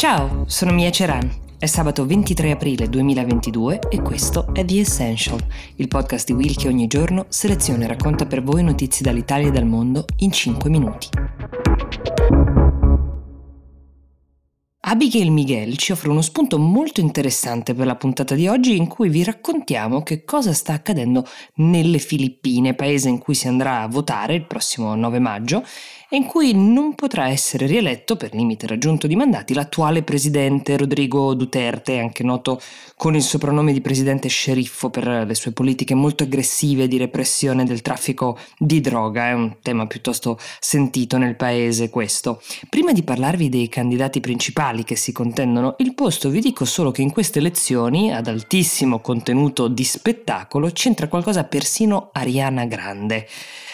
Ciao, sono Mia Ceran. È sabato 23 aprile 2022 e questo è The Essential, il podcast di Will che ogni giorno seleziona e racconta per voi notizie dall'Italia e dal mondo in 5 minuti. Abigail Miguel ci offre uno spunto molto interessante per la puntata di oggi in cui vi raccontiamo che cosa sta accadendo nelle Filippine, paese in cui si andrà a votare il prossimo 9 maggio e in cui non potrà essere rieletto per limite raggiunto di mandati l'attuale presidente Rodrigo Duterte, anche noto con il soprannome di presidente sceriffo per le sue politiche molto aggressive di repressione del traffico di droga. È un tema piuttosto sentito nel paese questo. Prima di parlarvi dei candidati principali che si contendono il posto, vi dico solo che in queste elezioni, ad altissimo contenuto di spettacolo, c'entra qualcosa persino Ariana Grande.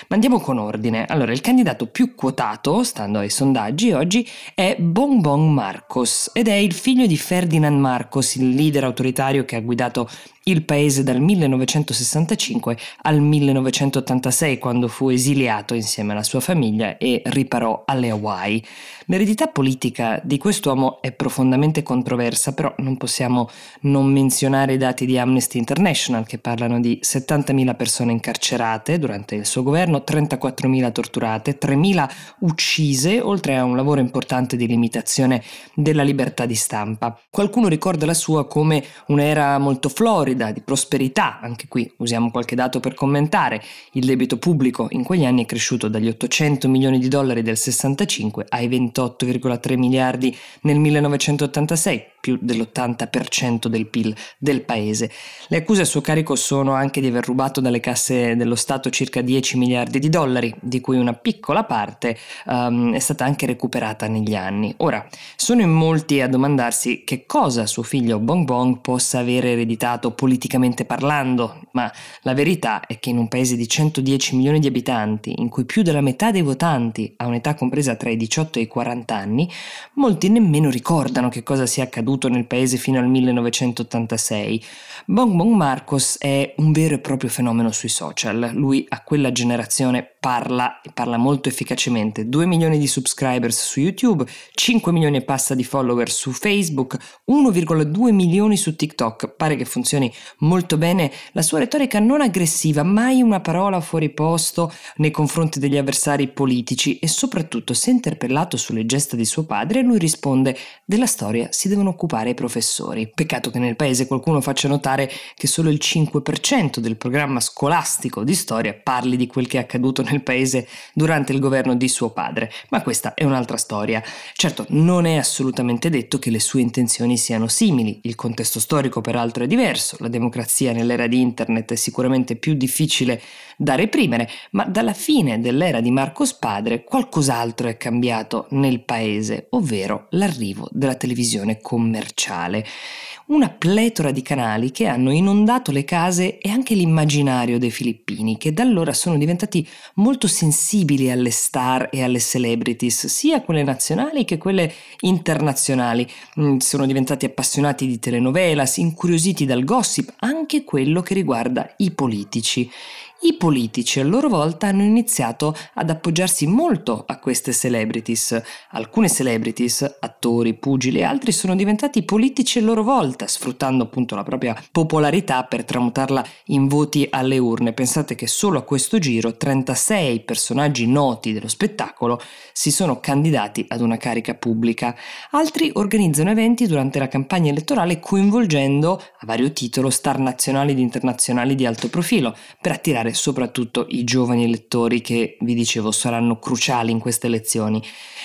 Ma andiamo con ordine. Allora, il candidato più quotato, stando ai sondaggi oggi, è Bonbon Marcos ed è il figlio di Ferdinand Marcos, il leader autoritario che ha guidato il paese dal 1965 al 1986 quando fu esiliato insieme alla sua famiglia e riparò alle Hawaii. L'eredità politica di quest'uomo è profondamente controversa, però non possiamo non menzionare i dati di Amnesty International che parlano di 70.000 persone incarcerate durante il suo governo, 34.000 torturate, 3.000 uccise, oltre a un lavoro importante di limitazione della libertà di stampa. Qualcuno ricorda la sua come un'era molto florida di prosperità, anche qui usiamo qualche dato per commentare, il debito pubblico in quegli anni è cresciuto dagli 800 milioni di dollari del 65 ai 28,3 miliardi nel 1986, più dell'80% del PIL del paese. Le accuse a suo carico sono anche di aver rubato dalle casse dello Stato circa 10 miliardi di dollari, di cui una piccola parte um, è stata anche recuperata negli anni. Ora, sono in molti a domandarsi che cosa suo figlio Bong Bong possa avere ereditato politicamente parlando, ma la verità è che in un paese di 110 milioni di abitanti, in cui più della metà dei votanti ha un'età compresa tra i 18 e i 40 anni, molti nemmeno ricordano che cosa sia accaduto vissuto nel paese fino al 1986. Bong Bong Marcos è un vero e proprio fenomeno sui social. Lui a quella generazione parla e parla molto efficacemente. 2 milioni di subscribers su YouTube, 5 milioni e passa di follower su Facebook, 1,2 milioni su TikTok. Pare che funzioni molto bene la sua retorica non aggressiva, mai una parola fuori posto nei confronti degli avversari politici e soprattutto se interpellato sulle gesta di suo padre lui risponde della storia si devono occupare i professori. Peccato che nel paese qualcuno faccia notare che solo il 5% del programma scolastico di storia parli di quel che è accaduto nel paese durante il governo di suo padre, ma questa è un'altra storia. Certo, non è assolutamente detto che le sue intenzioni siano simili, il contesto storico peraltro è diverso, la democrazia nell'era di internet è sicuramente più difficile da reprimere, ma dalla fine dell'era di Marcos padre qualcos'altro è cambiato nel paese, ovvero l'arrivo della televisione commerciale. Una pletora di canali che hanno inondato le case e anche l'immaginario dei filippini, che da allora sono diventati molto sensibili alle star e alle celebrities, sia quelle nazionali che quelle internazionali. Mm, sono diventati appassionati di telenovelas, incuriositi dal gossip, anche quello che riguarda i politici. I politici a loro volta hanno iniziato ad appoggiarsi molto a queste celebrities. Alcune celebrities, attori, pugili e altri sono diventati politici a loro volta, sfruttando appunto la propria popolarità per tramutarla in voti alle urne. Pensate che solo a questo giro 36 personaggi noti dello spettacolo si sono candidati ad una carica pubblica. Altri organizzano eventi durante la campagna elettorale coinvolgendo a vario titolo star nazionali ed internazionali di alto profilo per attirare aiutare soprattutto i giovani elettori che, vi dicevo, saranno cruciali in queste elezioni.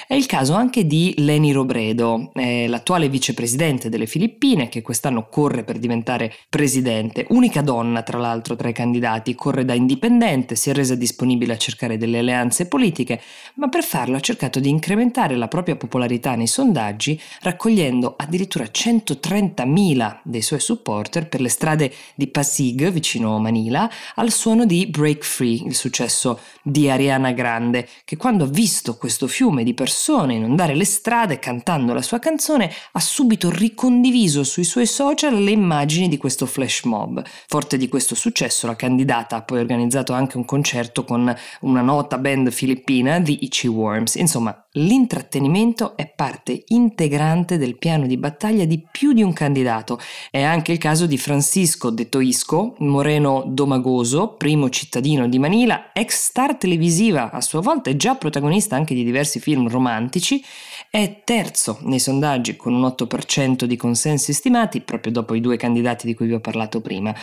È il caso anche di Leni Robredo, l'attuale vicepresidente delle Filippine, che quest'anno corre per diventare presidente, unica donna tra l'altro tra i candidati, corre da indipendente, si è resa disponibile a cercare delle alleanze politiche, ma per farlo ha cercato di incrementare la propria popolarità nei sondaggi, raccogliendo addirittura 130.000 dei suoi supporter per le strade di Pasig, vicino Manila, al suono di Break Free, il successo di Ariana Grande, che quando ha visto questo fiume di persone inondare le strade cantando la sua canzone, ha subito ricondiviso sui suoi social le immagini di questo flash mob. Forte di questo successo, la candidata ha poi organizzato anche un concerto con una nota band filippina, The Itchy Worms. Insomma, l'intrattenimento è parte integrante del piano di battaglia di più di un candidato. È anche il caso di Francisco detto Isco, moreno domagoso, primo cittadino di Manila, ex star televisiva, a sua volta e già protagonista anche di diversi film romantici, è terzo nei sondaggi con un 8% di consensi stimati, proprio dopo i due candidati di cui vi ho parlato prima.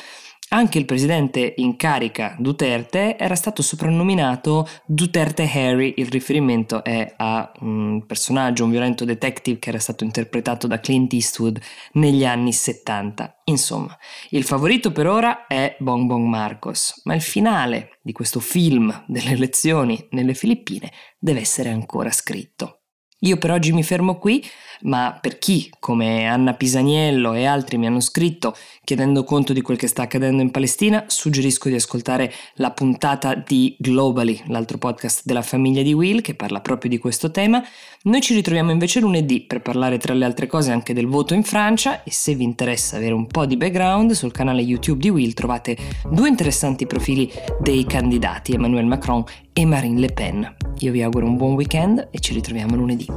Anche il presidente in carica Duterte era stato soprannominato Duterte Harry, il riferimento è a un personaggio, un violento detective che era stato interpretato da Clint Eastwood negli anni 70. Insomma, il favorito per ora è Bong Bong Marcos, ma il finale di questo film delle elezioni nelle Filippine deve essere ancora scritto. Io per oggi mi fermo qui, ma per chi, come Anna Pisaniello e altri mi hanno scritto chiedendo conto di quel che sta accadendo in Palestina, suggerisco di ascoltare la puntata di Globally, l'altro podcast della famiglia di Will che parla proprio di questo tema. Noi ci ritroviamo invece lunedì per parlare tra le altre cose anche del voto in Francia e se vi interessa avere un po' di background sul canale YouTube di Will trovate due interessanti profili dei candidati, Emmanuel Macron e Marine Le Pen. Io vi auguro un buon weekend e ci ritroviamo lunedì.